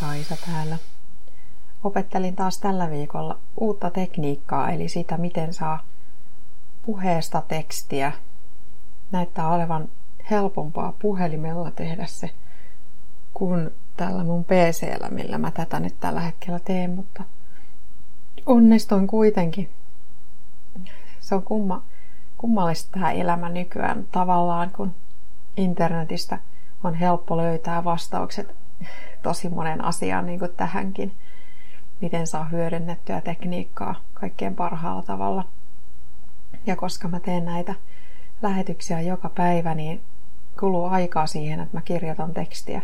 Kaisa täällä. Opettelin taas tällä viikolla uutta tekniikkaa, eli sitä, miten saa puheesta tekstiä. Näyttää olevan helpompaa puhelimella tehdä se kuin tällä mun PCllä, millä mä tätä nyt tällä hetkellä teen, mutta onnistuin kuitenkin. Se on kumma, kummallista tämä elämä nykyään tavallaan, kun internetistä on helppo löytää vastaukset tosi monen asiaan niin kuin tähänkin. Miten saa hyödynnettyä tekniikkaa kaikkein parhaalla tavalla. Ja koska mä teen näitä lähetyksiä joka päivä, niin kuluu aikaa siihen, että mä kirjoitan tekstiä.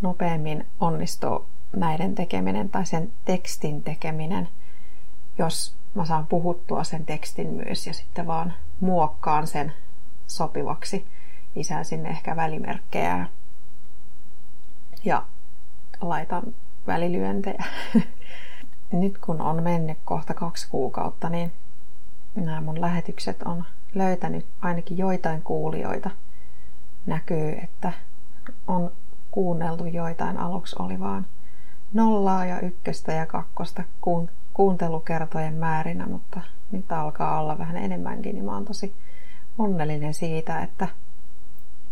Nopeammin onnistuu näiden tekeminen tai sen tekstin tekeminen, jos mä saan puhuttua sen tekstin myös ja sitten vaan muokkaan sen sopivaksi. Lisään sinne ehkä välimerkkejä ja laitan välilyöntejä. Nyt kun on mennyt kohta kaksi kuukautta, niin nämä mun lähetykset on löytänyt ainakin joitain kuulijoita. Näkyy, että on kuunneltu joitain. Aluksi oli vaan nollaa ja ykköstä ja kakkosta kuuntelukertojen määrinä, mutta nyt alkaa olla vähän enemmänkin, niin mä oon tosi onnellinen siitä, että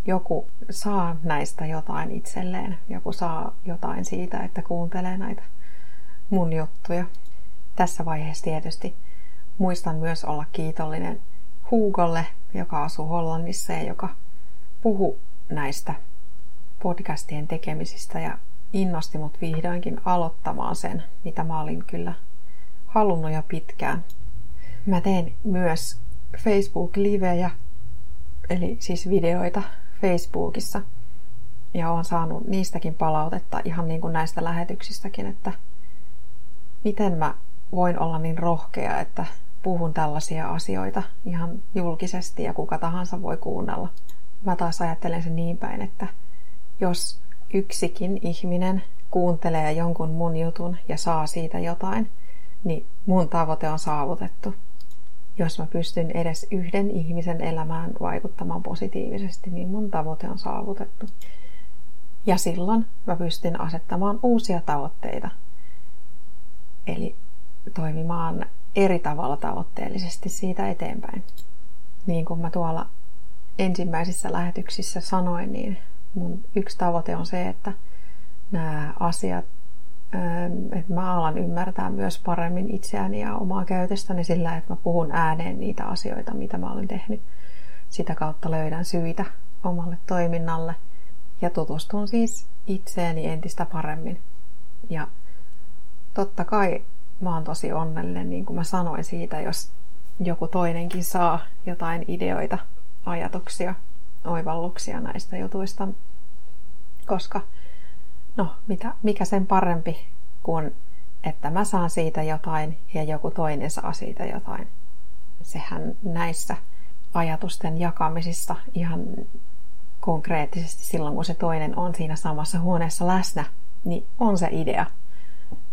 joku saa näistä jotain itselleen. Joku saa jotain siitä, että kuuntelee näitä mun juttuja. Tässä vaiheessa tietysti muistan myös olla kiitollinen Hugolle, joka asuu Hollannissa ja joka puhu näistä podcastien tekemisistä ja innosti mut vihdoinkin aloittamaan sen, mitä mä olin kyllä halunnut jo pitkään. Mä teen myös Facebook-livejä, eli siis videoita Facebookissa. Ja olen saanut niistäkin palautetta ihan niin kuin näistä lähetyksistäkin, että miten mä voin olla niin rohkea, että puhun tällaisia asioita ihan julkisesti ja kuka tahansa voi kuunnella. Mä taas ajattelen sen niin päin, että jos yksikin ihminen kuuntelee jonkun mun jutun ja saa siitä jotain, niin mun tavoite on saavutettu jos mä pystyn edes yhden ihmisen elämään vaikuttamaan positiivisesti, niin mun tavoite on saavutettu. Ja silloin mä pystyn asettamaan uusia tavoitteita. Eli toimimaan eri tavalla tavoitteellisesti siitä eteenpäin. Niin kuin mä tuolla ensimmäisissä lähetyksissä sanoin, niin mun yksi tavoite on se, että nämä asiat että mä alan ymmärtää myös paremmin itseäni ja omaa käytöstäni sillä, että mä puhun ääneen niitä asioita, mitä mä olen tehnyt. Sitä kautta löydän syitä omalle toiminnalle ja tutustun siis itseeni entistä paremmin. Ja totta kai mä oon tosi onnellinen, niin kuin mä sanoin siitä, jos joku toinenkin saa jotain ideoita, ajatuksia, oivalluksia näistä jutuista, koska no mitä, mikä sen parempi kuin, että mä saan siitä jotain ja joku toinen saa siitä jotain. Sehän näissä ajatusten jakamisissa ihan konkreettisesti silloin, kun se toinen on siinä samassa huoneessa läsnä, niin on se idea.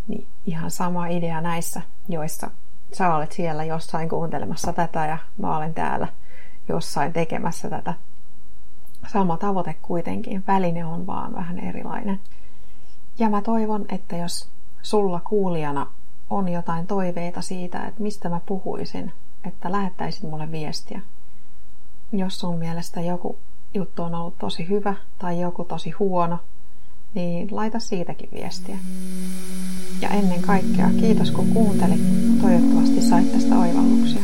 Niin ihan sama idea näissä, joissa sä olet siellä jossain kuuntelemassa tätä ja mä olen täällä jossain tekemässä tätä. Sama tavoite kuitenkin, väline on vaan vähän erilainen. Ja mä toivon, että jos sulla kuulijana on jotain toiveita siitä, että mistä mä puhuisin, että lähettäisit mulle viestiä. Jos sun mielestä joku juttu on ollut tosi hyvä tai joku tosi huono, niin laita siitäkin viestiä. Ja ennen kaikkea kiitos kun kuuntelit. Toivottavasti sait tästä oivalluksia.